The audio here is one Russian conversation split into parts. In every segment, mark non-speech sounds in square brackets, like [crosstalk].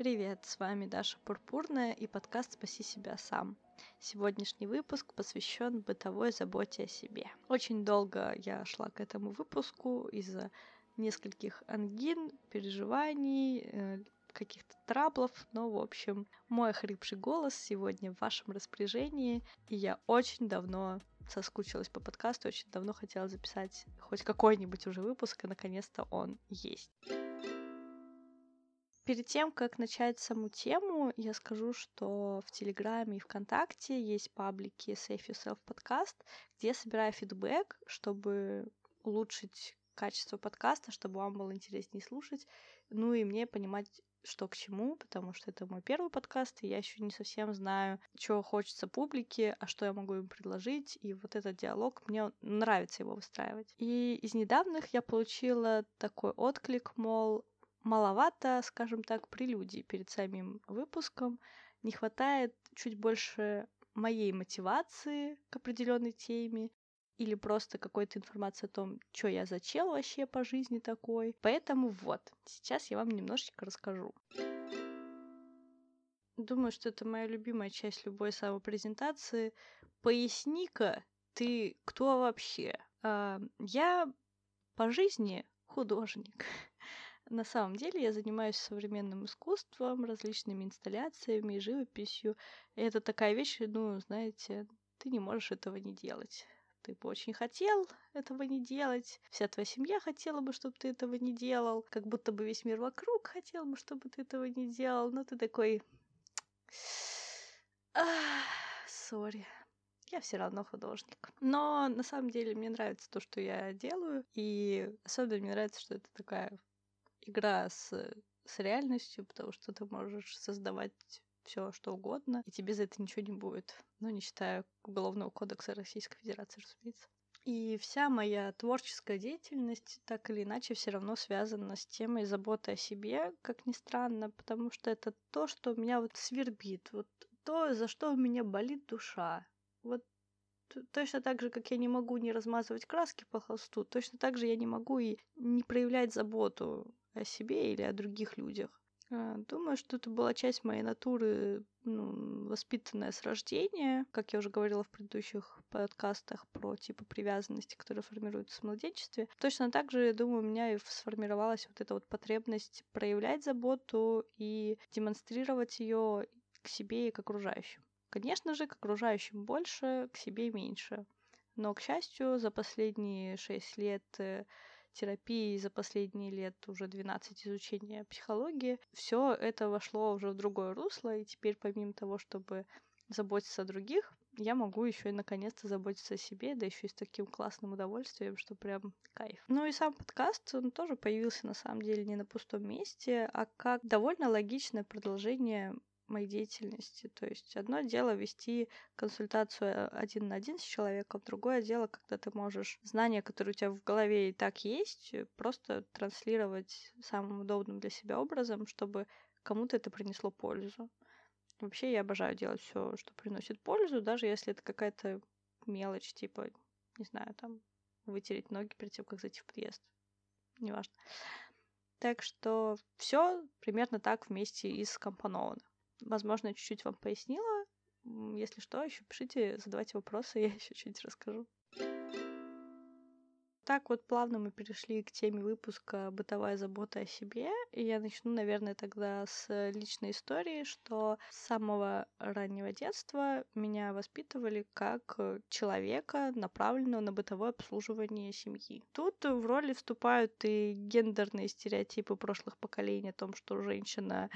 Привет, с вами Даша Пурпурная и подкаст «Спаси себя сам». Сегодняшний выпуск посвящен бытовой заботе о себе. Очень долго я шла к этому выпуску из-за нескольких ангин, переживаний, э, каких-то траблов, но, в общем, мой хрипший голос сегодня в вашем распоряжении, и я очень давно соскучилась по подкасту, очень давно хотела записать хоть какой-нибудь уже выпуск, и наконец-то он есть. Перед тем, как начать саму тему, я скажу, что в Телеграме и ВКонтакте есть паблики Save Yourself Podcast, где я собираю фидбэк, чтобы улучшить качество подкаста, чтобы вам было интереснее слушать, ну и мне понимать, что к чему, потому что это мой первый подкаст, и я еще не совсем знаю, чего хочется публике, а что я могу им предложить, и вот этот диалог, мне нравится его выстраивать. И из недавних я получила такой отклик, мол, маловато, скажем так, прелюдий перед самим выпуском. Не хватает чуть больше моей мотивации к определенной теме или просто какой-то информации о том, что я за чел вообще по жизни такой. Поэтому вот, сейчас я вам немножечко расскажу. Думаю, что это моя любимая часть любой самопрезентации. Поясни-ка, ты кто вообще? А, я по жизни художник. На самом деле я занимаюсь современным искусством, различными инсталляциями, живописью. И это такая вещь, ну, знаете, ты не можешь этого не делать. Ты бы очень хотел этого не делать. Вся твоя семья хотела бы, чтобы ты этого не делал. Как будто бы весь мир вокруг хотел бы, чтобы ты этого не делал. Но ты такой... Сори я все равно художник. Но на самом деле мне нравится то, что я делаю, и особенно мне нравится, что это такая игра с, с реальностью, потому что ты можешь создавать все что угодно, и тебе за это ничего не будет. Ну, не считая Уголовного кодекса Российской Федерации, разумеется. И вся моя творческая деятельность так или иначе все равно связана с темой заботы о себе, как ни странно, потому что это то, что меня вот свербит, вот то, за что у меня болит душа. Вот точно так же, как я не могу не размазывать краски по холсту, точно так же я не могу и не проявлять заботу о себе или о других людях. А, думаю, что это была часть моей натуры, ну, воспитанная с рождения, как я уже говорила в предыдущих подкастах про типы привязанности, которые формируются в младенчестве. Точно так же, я думаю, у меня и сформировалась вот эта вот потребность проявлять заботу и демонстрировать ее к себе и к окружающим. Конечно же, к окружающим больше, к себе меньше. Но, к счастью, за последние шесть лет терапии за последние лет уже 12 изучения психологии, все это вошло уже в другое русло, и теперь помимо того, чтобы заботиться о других, я могу еще и наконец-то заботиться о себе, да еще и с таким классным удовольствием, что прям кайф. Ну и сам подкаст, он тоже появился на самом деле не на пустом месте, а как довольно логичное продолжение моей деятельности. То есть одно дело вести консультацию один на один с человеком, другое дело, когда ты можешь знания, которые у тебя в голове и так есть, просто транслировать самым удобным для себя образом, чтобы кому-то это принесло пользу. Вообще я обожаю делать все, что приносит пользу, даже если это какая-то мелочь, типа, не знаю, там, вытереть ноги перед тем, как зайти в подъезд. Неважно. Так что все примерно так вместе и скомпоновано. Возможно, чуть-чуть вам пояснила. Если что, еще пишите, задавайте вопросы, [laughs] я еще чуть расскажу. Так вот плавно мы перешли к теме выпуска «Бытовая забота о себе». И я начну, наверное, тогда с личной истории, что с самого раннего детства меня воспитывали как человека, направленного на бытовое обслуживание семьи. Тут в роли вступают и гендерные стереотипы прошлых поколений о том, что женщина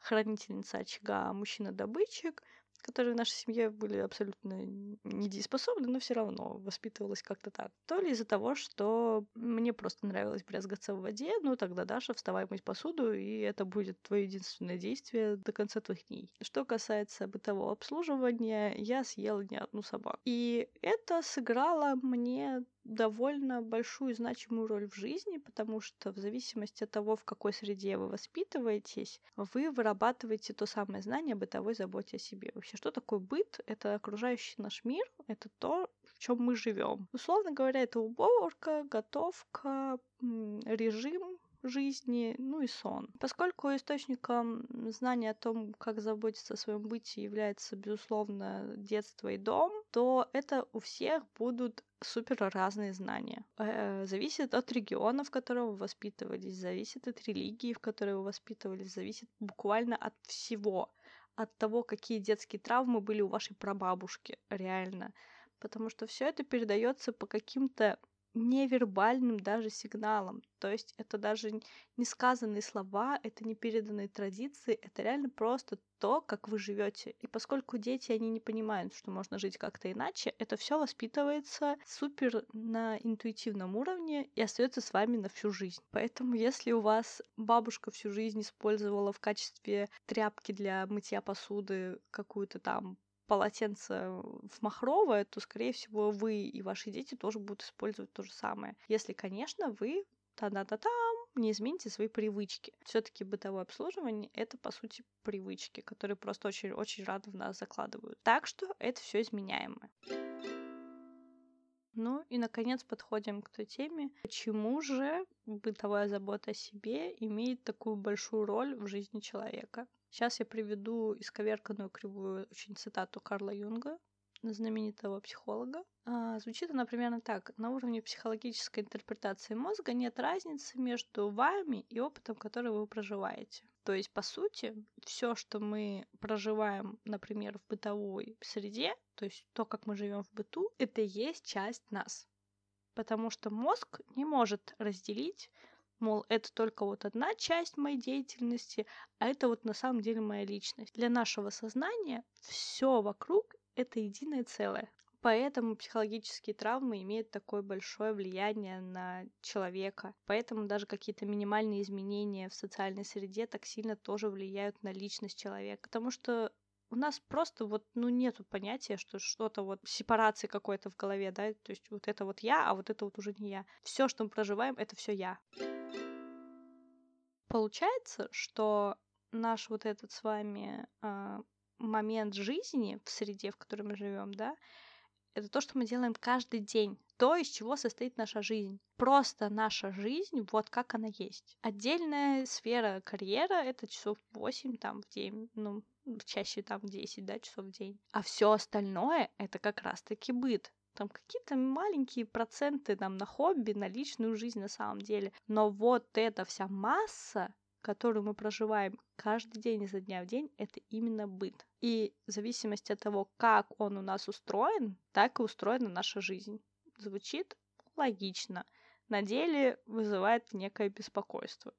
хранительница очага, а мужчина-добытчик, которые в нашей семье были абсолютно недееспособны, но все равно воспитывалась как-то так. То ли из-за того, что мне просто нравилось брезгаться в воде, ну тогда, Даша, вставай мыть посуду, и это будет твое единственное действие до конца твоих дней. Что касается бытового обслуживания, я съела не одну собаку. И это сыграло мне довольно большую значимую роль в жизни, потому что в зависимости от того, в какой среде вы воспитываетесь, вы вырабатываете то самое знание о бытовой заботе о себе. Вообще, что такое быт? Это окружающий наш мир, это то, в чем мы живем. Условно говоря, это уборка, готовка, режим, жизни, ну и сон. Поскольку источником знания о том, как заботиться о своем быте является, безусловно, детство и дом, то это у всех будут супер разные знания. Э, зависит от региона, в котором вы воспитывались, зависит от религии, в которой вы воспитывались, зависит буквально от всего. От того, какие детские травмы были у вашей прабабушки, реально. Потому что все это передается по каким-то невербальным даже сигналом. То есть это даже не сказанные слова, это не переданные традиции, это реально просто то, как вы живете. И поскольку дети, они не понимают, что можно жить как-то иначе, это все воспитывается супер на интуитивном уровне и остается с вами на всю жизнь. Поэтому если у вас бабушка всю жизнь использовала в качестве тряпки для мытья посуды какую-то там полотенце в махровое, то, скорее всего, вы и ваши дети тоже будут использовать то же самое. Если, конечно, вы та-да-та-там, не измените свои привычки. Все-таки бытовое обслуживание это по сути привычки, которые просто очень-очень рады в нас закладывают. Так что это все изменяемо. Ну и, наконец, подходим к той теме, почему же бытовая забота о себе имеет такую большую роль в жизни человека. Сейчас я приведу исковерканную кривую очень цитату Карла Юнга, знаменитого психолога. А, звучит она примерно так. На уровне психологической интерпретации мозга нет разницы между вами и опытом, который вы проживаете. То есть, по сути, все, что мы проживаем, например, в бытовой среде, то есть то, как мы живем в быту, это и есть часть нас. Потому что мозг не может разделить мол, это только вот одна часть моей деятельности, а это вот на самом деле моя личность. Для нашего сознания все вокруг это единое целое. Поэтому психологические травмы имеют такое большое влияние на человека. Поэтому даже какие-то минимальные изменения в социальной среде так сильно тоже влияют на личность человека. Потому что у нас просто вот, ну, нету понятия, что что-то вот сепарации какой-то в голове, да, то есть вот это вот я, а вот это вот уже не я. Все, что мы проживаем, это все я. Получается, что наш вот этот с вами э, момент жизни в среде, в которой мы живем, да, это то, что мы делаем каждый день, то, из чего состоит наша жизнь. Просто наша жизнь, вот как она есть. Отдельная сфера карьера — это часов 8 там в день, ну, чаще там 10, да, часов в день. А все остальное — это как раз-таки быт там какие-то маленькие проценты там на хобби, на личную жизнь на самом деле. Но вот эта вся масса, которую мы проживаем каждый день изо дня в день, это именно быт. И в зависимости от того, как он у нас устроен, так и устроена наша жизнь. Звучит логично. На деле вызывает некое беспокойство.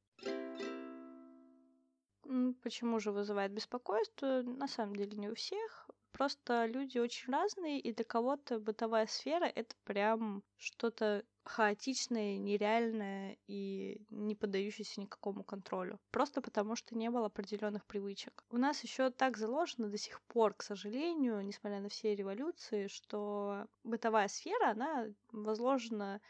Почему же вызывает беспокойство? На самом деле не у всех. Просто люди очень разные, и для кого-то бытовая сфера — это прям что-то хаотичное, нереальное и не поддающееся никакому контролю. Просто потому, что не было определенных привычек. У нас еще так заложено до сих пор, к сожалению, несмотря на все революции, что бытовая сфера, она возложена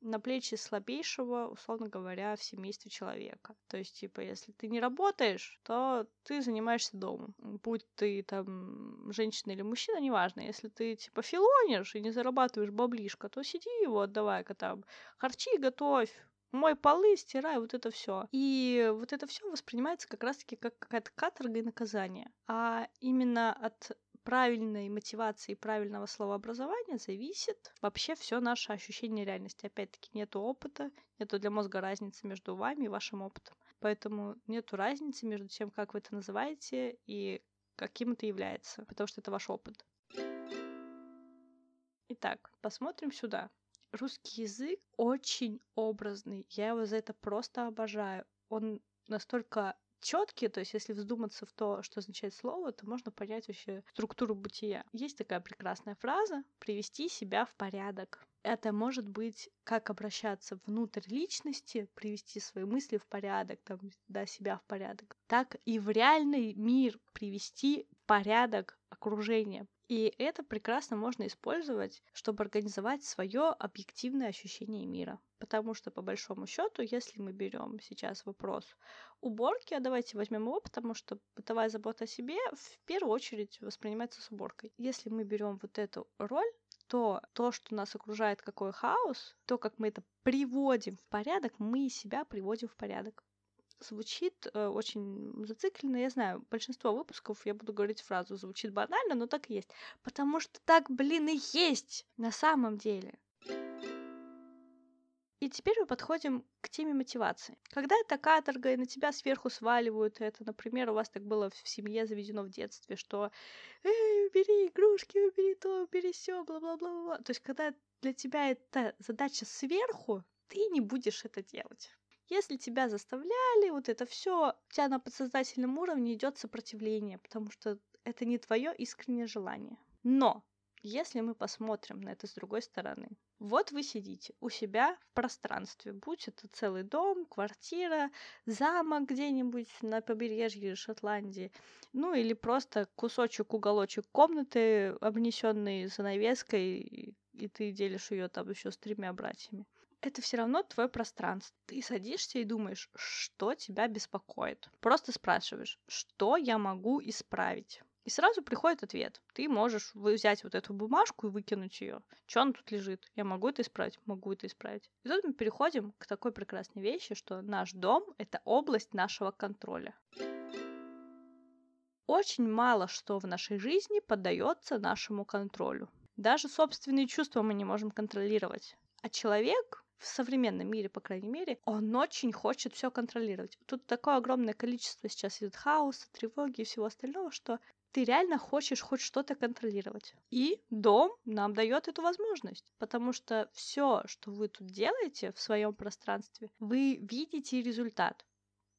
на плечи слабейшего, условно говоря, в семействе человека. То есть, типа, если ты не работаешь, то ты занимаешься домом. Будь ты там женщина или мужчина, неважно. Если ты, типа, филонишь и не зарабатываешь баблишко, то сиди его, отдавай-ка там, харчи готовь, мой полы, стирай, вот это все. И вот это все воспринимается как раз-таки как какая-то каторга и наказание. А именно от правильной мотивации и правильного словообразования зависит вообще все наше ощущение реальности. Опять-таки, нету опыта, нету для мозга разницы между вами и вашим опытом. Поэтому нету разницы между тем, как вы это называете и каким это является, потому что это ваш опыт. Итак, посмотрим сюда. Русский язык очень образный. Я его за это просто обожаю. Он настолько четкие, то есть если вздуматься в то, что означает слово, то можно понять вообще структуру бытия. Есть такая прекрасная фраза «привести себя в порядок». Это может быть как обращаться внутрь личности, привести свои мысли в порядок, там, да, себя в порядок, так и в реальный мир привести в порядок окружение. И это прекрасно можно использовать, чтобы организовать свое объективное ощущение мира. Потому что, по большому счету, если мы берем сейчас вопрос уборки, а давайте возьмем его, потому что бытовая забота о себе в первую очередь воспринимается с уборкой. Если мы берем вот эту роль, что то, что нас окружает, какой хаос, то, как мы это приводим в порядок, мы себя приводим в порядок звучит э, очень зацикленно. Я знаю, большинство выпусков я буду говорить фразу звучит банально, но так и есть. Потому что так, блин, и есть на самом деле. И теперь мы подходим к теме мотивации. Когда это каторга, и на тебя сверху сваливают это, например, у вас так было в семье заведено в детстве, что «Эй, убери игрушки, убери то, убери все, бла-бла-бла-бла». То есть, когда для тебя это задача сверху, ты не будешь это делать. Если тебя заставляли, вот это все, у тебя на подсознательном уровне идет сопротивление, потому что это не твое искреннее желание. Но если мы посмотрим на это с другой стороны, вот вы сидите у себя в пространстве, будь это целый дом, квартира, замок где-нибудь на побережье Шотландии, ну или просто кусочек, уголочек комнаты, обнесенный занавеской, и ты делишь ее там еще с тремя братьями это все равно твое пространство. Ты садишься и думаешь, что тебя беспокоит. Просто спрашиваешь, что я могу исправить. И сразу приходит ответ. Ты можешь взять вот эту бумажку и выкинуть ее. Что она тут лежит? Я могу это исправить? Могу это исправить. И тут мы переходим к такой прекрасной вещи, что наш дом — это область нашего контроля. Очень мало что в нашей жизни поддается нашему контролю. Даже собственные чувства мы не можем контролировать. А человек в современном мире, по крайней мере, он очень хочет все контролировать. Тут такое огромное количество сейчас идет хаоса, тревоги и всего остального, что ты реально хочешь хоть что-то контролировать. И дом нам дает эту возможность, потому что все, что вы тут делаете в своем пространстве, вы видите результат.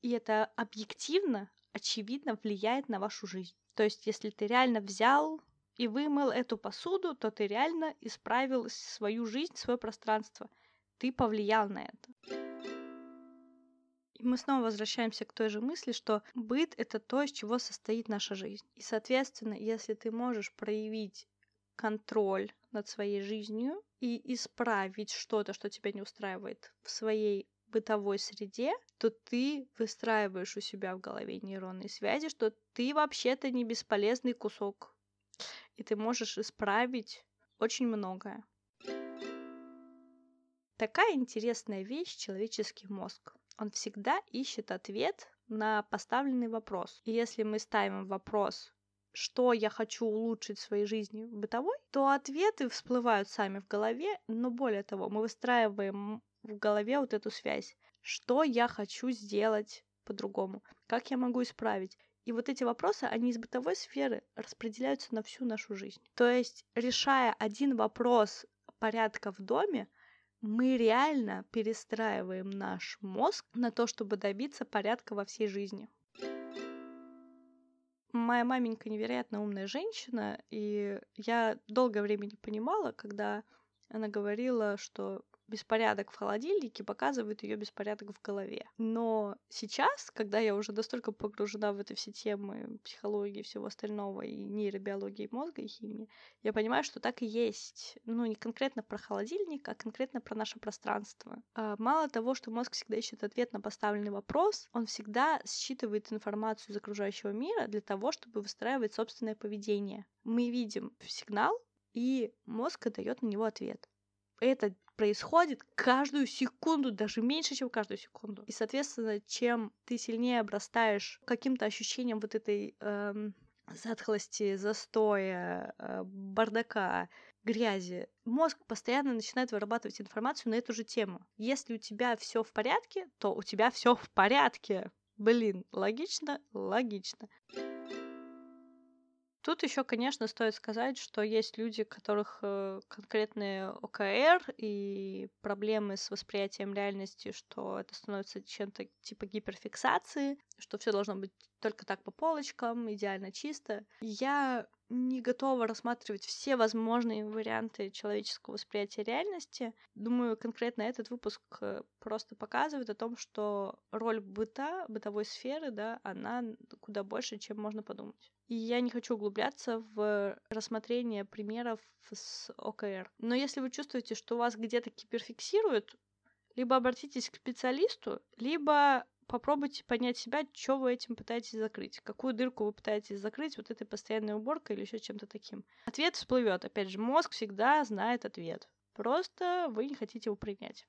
И это объективно, очевидно влияет на вашу жизнь. То есть, если ты реально взял и вымыл эту посуду, то ты реально исправил свою жизнь, свое пространство ты повлиял на это. И мы снова возвращаемся к той же мысли, что быт — это то, из чего состоит наша жизнь. И, соответственно, если ты можешь проявить контроль над своей жизнью и исправить что-то, что тебя не устраивает в своей бытовой среде, то ты выстраиваешь у себя в голове нейронные связи, что ты вообще-то не бесполезный кусок. И ты можешь исправить очень многое. Такая интересная вещь человеческий мозг. Он всегда ищет ответ на поставленный вопрос. И если мы ставим вопрос, что я хочу улучшить в своей жизни бытовой, то ответы всплывают сами в голове, но более того, мы выстраиваем в голове вот эту связь. Что я хочу сделать по-другому? Как я могу исправить? И вот эти вопросы, они из бытовой сферы распределяются на всю нашу жизнь. То есть, решая один вопрос порядка в доме, мы реально перестраиваем наш мозг на то, чтобы добиться порядка во всей жизни. Моя маменька невероятно умная женщина, и я долгое время не понимала, когда она говорила, что беспорядок в холодильнике показывает ее беспорядок в голове. Но сейчас, когда я уже настолько погружена в это все темы психологии, всего остального, и нейробиологии мозга, и химии, я понимаю, что так и есть. Ну, не конкретно про холодильник, а конкретно про наше пространство. А мало того, что мозг всегда ищет ответ на поставленный вопрос, он всегда считывает информацию из окружающего мира для того, чтобы выстраивать собственное поведение. Мы видим сигнал, и мозг дает на него ответ это происходит каждую секунду, даже меньше, чем каждую секунду. И, соответственно, чем ты сильнее обрастаешь каким-то ощущением вот этой эм, затхлости, застоя, э, бардака, грязи, мозг постоянно начинает вырабатывать информацию на эту же тему. Если у тебя все в порядке, то у тебя все в порядке. Блин, логично? Логично. Тут еще, конечно, стоит сказать, что есть люди, у которых э, конкретные ОКР и проблемы с восприятием реальности, что это становится чем-то типа гиперфиксации, что все должно быть только так по полочкам, идеально чисто. Я не готова рассматривать все возможные варианты человеческого восприятия реальности. Думаю, конкретно этот выпуск э, просто показывает о том, что роль быта, бытовой сферы, да, она куда больше, чем можно подумать. И я не хочу углубляться в рассмотрение примеров с ОКР. Но если вы чувствуете, что вас где-то киберфиксируют, либо обратитесь к специалисту, либо попробуйте понять себя, что вы этим пытаетесь закрыть. Какую дырку вы пытаетесь закрыть вот этой постоянной уборкой или еще чем-то таким. Ответ всплывет. Опять же, мозг всегда знает ответ. Просто вы не хотите его принять.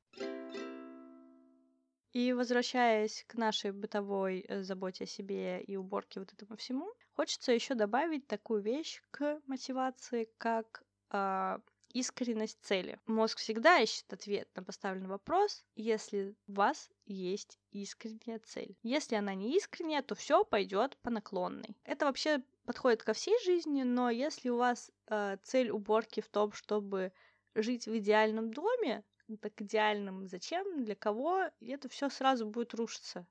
И возвращаясь к нашей бытовой э, заботе о себе и уборке вот этому всему, хочется еще добавить такую вещь к мотивации, как э, искренность цели. Мозг всегда ищет ответ на поставленный вопрос, если у вас есть искренняя цель. Если она не искренняя, то все пойдет по наклонной. Это вообще подходит ко всей жизни, но если у вас э, цель уборки в том, чтобы жить в идеальном доме, так идеальным зачем, для кого, это все сразу будет рушиться.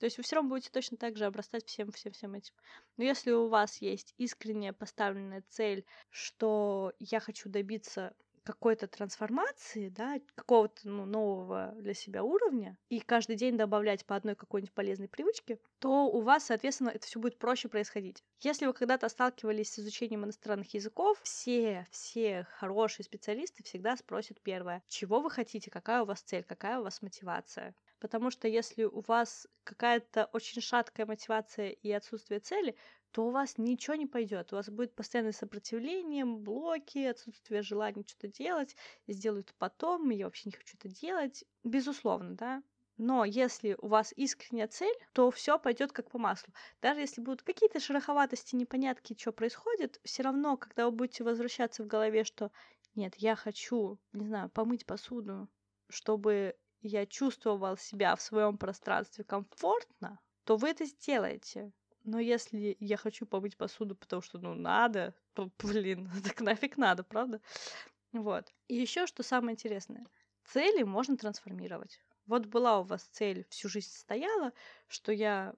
То есть вы все равно будете точно так же обрастать всем, всем, всем этим. Но если у вас есть искренняя поставленная цель, что я хочу добиться какой-то трансформации, да, какого-то ну, нового для себя уровня, и каждый день добавлять по одной какой-нибудь полезной привычке, то у вас, соответственно, это все будет проще происходить. Если вы когда-то сталкивались с изучением иностранных языков, все, все хорошие специалисты всегда спросят первое, чего вы хотите, какая у вас цель, какая у вас мотивация. Потому что если у вас какая-то очень шаткая мотивация и отсутствие цели, то у вас ничего не пойдет. У вас будет постоянное сопротивление, блоки, отсутствие желания что-то делать. Сделаю это потом, я вообще не хочу это делать. Безусловно, да. Но если у вас искренняя цель, то все пойдет как по маслу. Даже если будут какие-то шероховатости, непонятки, что происходит, все равно, когда вы будете возвращаться в голове, что нет, я хочу, не знаю, помыть посуду, чтобы я чувствовал себя в своем пространстве комфортно, то вы это сделаете. Но если я хочу помыть посуду, потому что, ну, надо, то, [laughs] блин, [laughs] так нафиг надо, правда? Вот. И еще что самое интересное. Цели можно трансформировать. Вот была у вас цель, всю жизнь стояла, что я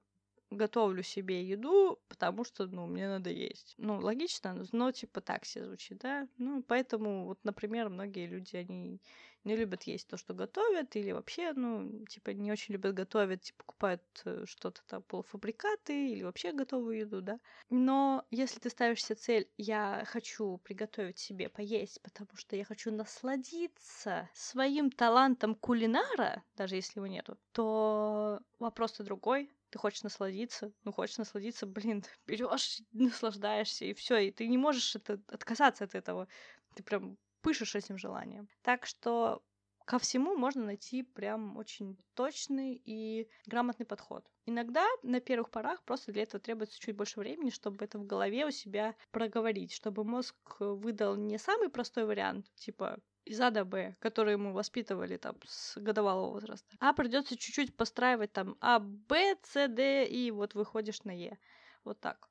готовлю себе еду, потому что, ну, мне надо есть. Ну, логично, но типа так все звучит, да? Ну, поэтому, вот, например, многие люди, они не любят есть то, что готовят, или вообще, ну, типа, не очень любят готовить, типа, покупают э, что-то там, полуфабрикаты, или вообще готовую еду, да. Но если ты ставишь себе цель, я хочу приготовить себе поесть, потому что я хочу насладиться своим талантом кулинара, даже если его нету, то вопрос-то другой ты хочешь насладиться, ну хочешь насладиться, [laughs] блин, берешь, наслаждаешься, и все, и ты не можешь это, отказаться от этого. Ты прям пышешь этим желанием. Так что ко всему можно найти прям очень точный и грамотный подход. Иногда на первых порах просто для этого требуется чуть больше времени, чтобы это в голове у себя проговорить, чтобы мозг выдал не самый простой вариант, типа из А до Б, который мы воспитывали там с годовалого возраста, а придется чуть-чуть постраивать там А, Б, С, Д, и вот выходишь на Е. Вот так.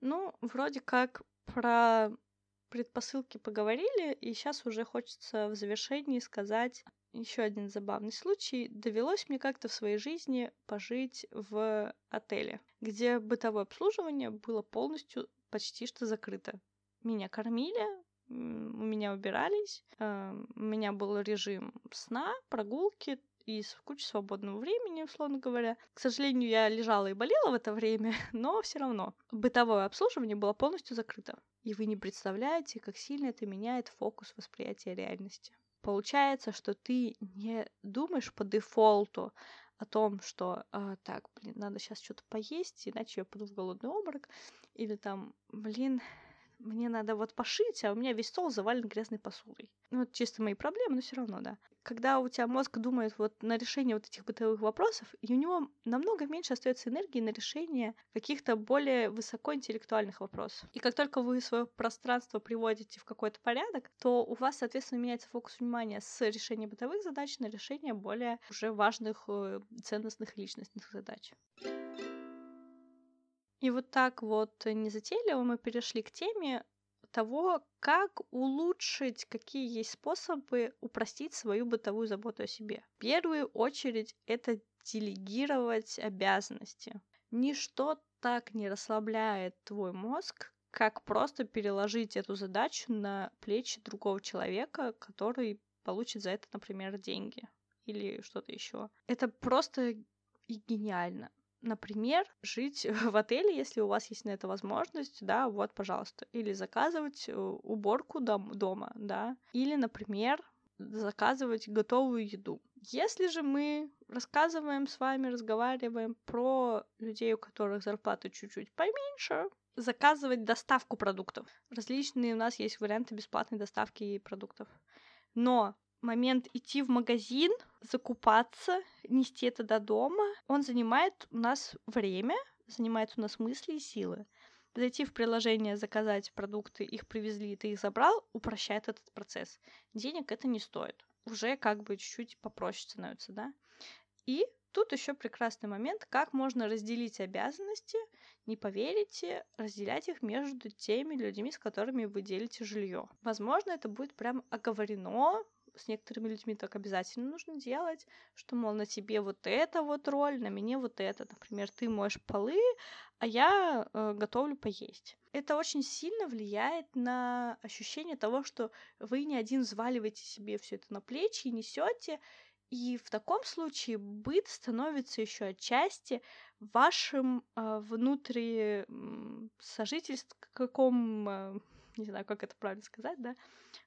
Ну, вроде как про предпосылки поговорили, и сейчас уже хочется в завершении сказать еще один забавный случай. Довелось мне как-то в своей жизни пожить в отеле, где бытовое обслуживание было полностью почти что закрыто. Меня кормили, у меня убирались, э, у меня был режим сна, прогулки, и куча свободного времени, условно говоря. К сожалению, я лежала и болела в это время, [laughs] но все равно бытовое обслуживание было полностью закрыто. И вы не представляете, как сильно это меняет фокус восприятия реальности. Получается, что ты не думаешь по дефолту о том, что а, так, блин, надо сейчас что-то поесть, иначе я паду в голодный обморок, или там, блин, мне надо вот пошить, а у меня весь стол завален грязной посудой. Ну, это чисто мои проблемы, но все равно, да. Когда у тебя мозг думает вот на решение вот этих бытовых вопросов, и у него намного меньше остается энергии на решение каких-то более высокоинтеллектуальных вопросов. И как только вы свое пространство приводите в какой-то порядок, то у вас, соответственно, меняется фокус внимания с решения бытовых задач на решение более уже важных, э, ценностных личностных задач. И вот так вот незатейливо мы перешли к теме того, как улучшить, какие есть способы упростить свою бытовую заботу о себе. В первую очередь это делегировать обязанности. Ничто так не расслабляет твой мозг, как просто переложить эту задачу на плечи другого человека, который получит за это, например, деньги или что-то еще. Это просто и гениально например, жить в отеле, если у вас есть на это возможность, да, вот, пожалуйста. Или заказывать э, уборку дом, дома, да. Или, например, заказывать готовую еду. Если же мы рассказываем с вами, разговариваем про людей, у которых зарплата чуть-чуть поменьше, заказывать доставку продуктов. Различные у нас есть варианты бесплатной доставки продуктов. Но момент идти в магазин, закупаться, нести это до дома, он занимает у нас время, занимает у нас мысли и силы. Зайти в приложение, заказать продукты, их привезли, ты их забрал, упрощает этот процесс. Денег это не стоит. Уже как бы чуть-чуть попроще становится, да? И тут еще прекрасный момент, как можно разделить обязанности, не поверите, разделять их между теми людьми, с которыми вы делите жилье. Возможно, это будет прям оговорено, с некоторыми людьми так обязательно нужно делать, что, мол, на тебе вот эта вот роль, на мне вот это. Например, ты моешь полы, а я э, готовлю поесть. Это очень сильно влияет на ощущение того, что вы не один взваливаете себе все это на плечи и несете, и в таком случае быт становится еще отчасти вашим э, внутри сожительств, каком, э, [laughs] не знаю, как это правильно сказать, да,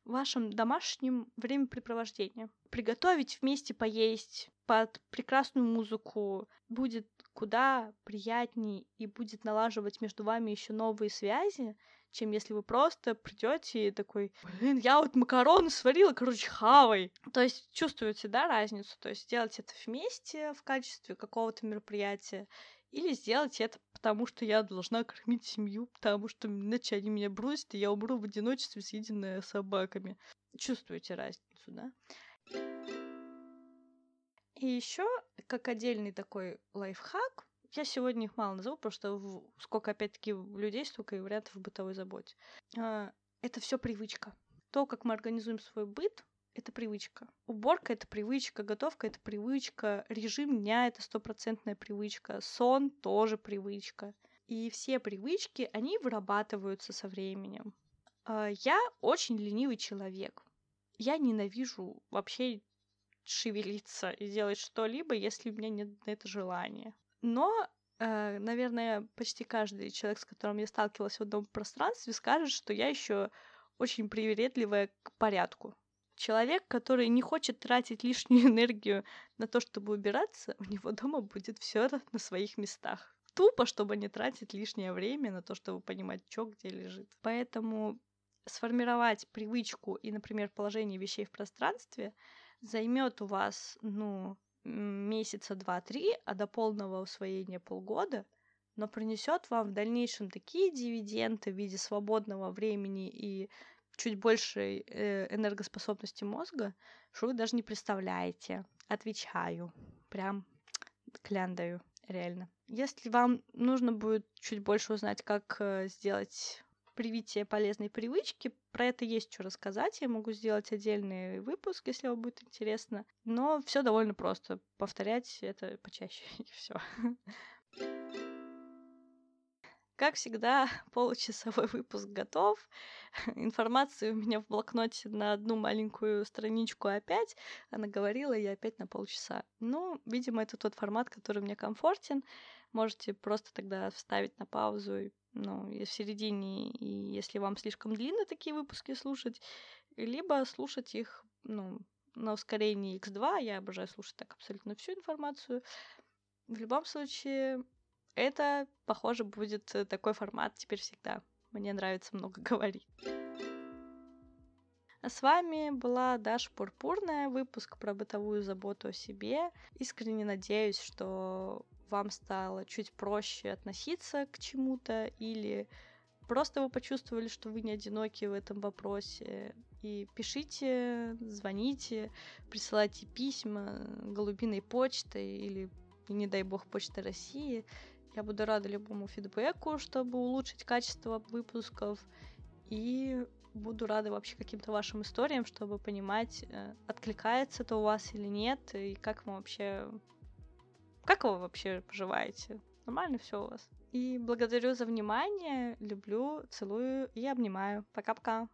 вашим домашним времяпрепровождением. Приготовить вместе поесть под прекрасную музыку будет куда приятнее и будет налаживать между вами еще новые связи, чем если вы просто придете и такой, блин, я вот макароны сварила, короче, хавай. То есть чувствуете, да, разницу? То есть сделать это вместе в качестве какого-то мероприятия или сделать это потому, что я должна кормить семью, потому что иначе они меня бросят, и я умру в одиночестве, съеденная собаками. Чувствуете разницу, да? И еще, как отдельный такой лайфхак, я сегодня их мало назову, потому что сколько, опять-таки, людей, столько и вариантов в бытовой заботе. А, это все привычка. То, как мы организуем свой быт, это привычка. Уборка — это привычка, готовка — это привычка, режим дня — это стопроцентная привычка, сон — тоже привычка. И все привычки, они вырабатываются со временем. А, я очень ленивый человек. Я ненавижу вообще шевелиться и делать что-либо, если у меня нет на это желания. Но, э, наверное, почти каждый человек, с которым я сталкивалась в одном пространстве, скажет, что я еще очень привередливая к порядку. Человек, который не хочет тратить лишнюю [laughs] энергию на то, чтобы убираться, у него дома будет все [laughs] на своих местах. Тупо, чтобы не тратить лишнее время на то, чтобы понимать, что где лежит. Поэтому сформировать привычку и, например, положение вещей в пространстве займет у вас, ну, месяца два-три, а до полного усвоения полгода, но принесет вам в дальнейшем такие дивиденды в виде свободного времени и чуть большей э, энергоспособности мозга, что вы даже не представляете. Отвечаю. Прям кляндаю, реально. Если вам нужно будет чуть больше узнать, как э, сделать привитие полезной привычки, про это есть что рассказать. Я могу сделать отдельный выпуск, если вам будет интересно. Но все довольно просто. Повторять это почаще [laughs] и все. Как всегда, [laughs] получасовой выпуск готов. [laughs] Информации у меня в блокноте на одну маленькую страничку опять. Она говорила, я опять на полчаса. Ну, видимо, это тот формат, который мне комфортен. Можете просто тогда вставить на паузу, ну, в середине, и если вам слишком длинно такие выпуски слушать, либо слушать их, ну, на ускорении X2. Я обожаю слушать так абсолютно всю информацию. В любом случае, это, похоже, будет э, такой формат теперь всегда. Мне нравится много [laughs] говорить. А с вами была Даша Пурпурная, выпуск про бытовую заботу о себе. Искренне надеюсь, что вам стало чуть проще относиться к чему-то или просто вы почувствовали, что вы не одиноки в этом вопросе. И пишите, звоните, присылайте письма голубиной почтой или, не дай бог, почтой России. Я буду рада любому фидбэку, чтобы улучшить качество выпусков. И буду рада вообще каким-то вашим историям, чтобы понимать, э, откликается это у вас или нет, и как мы вообще... Как вы вообще поживаете? Нормально все у вас? И благодарю за внимание, люблю, целую и обнимаю. Пока-пока.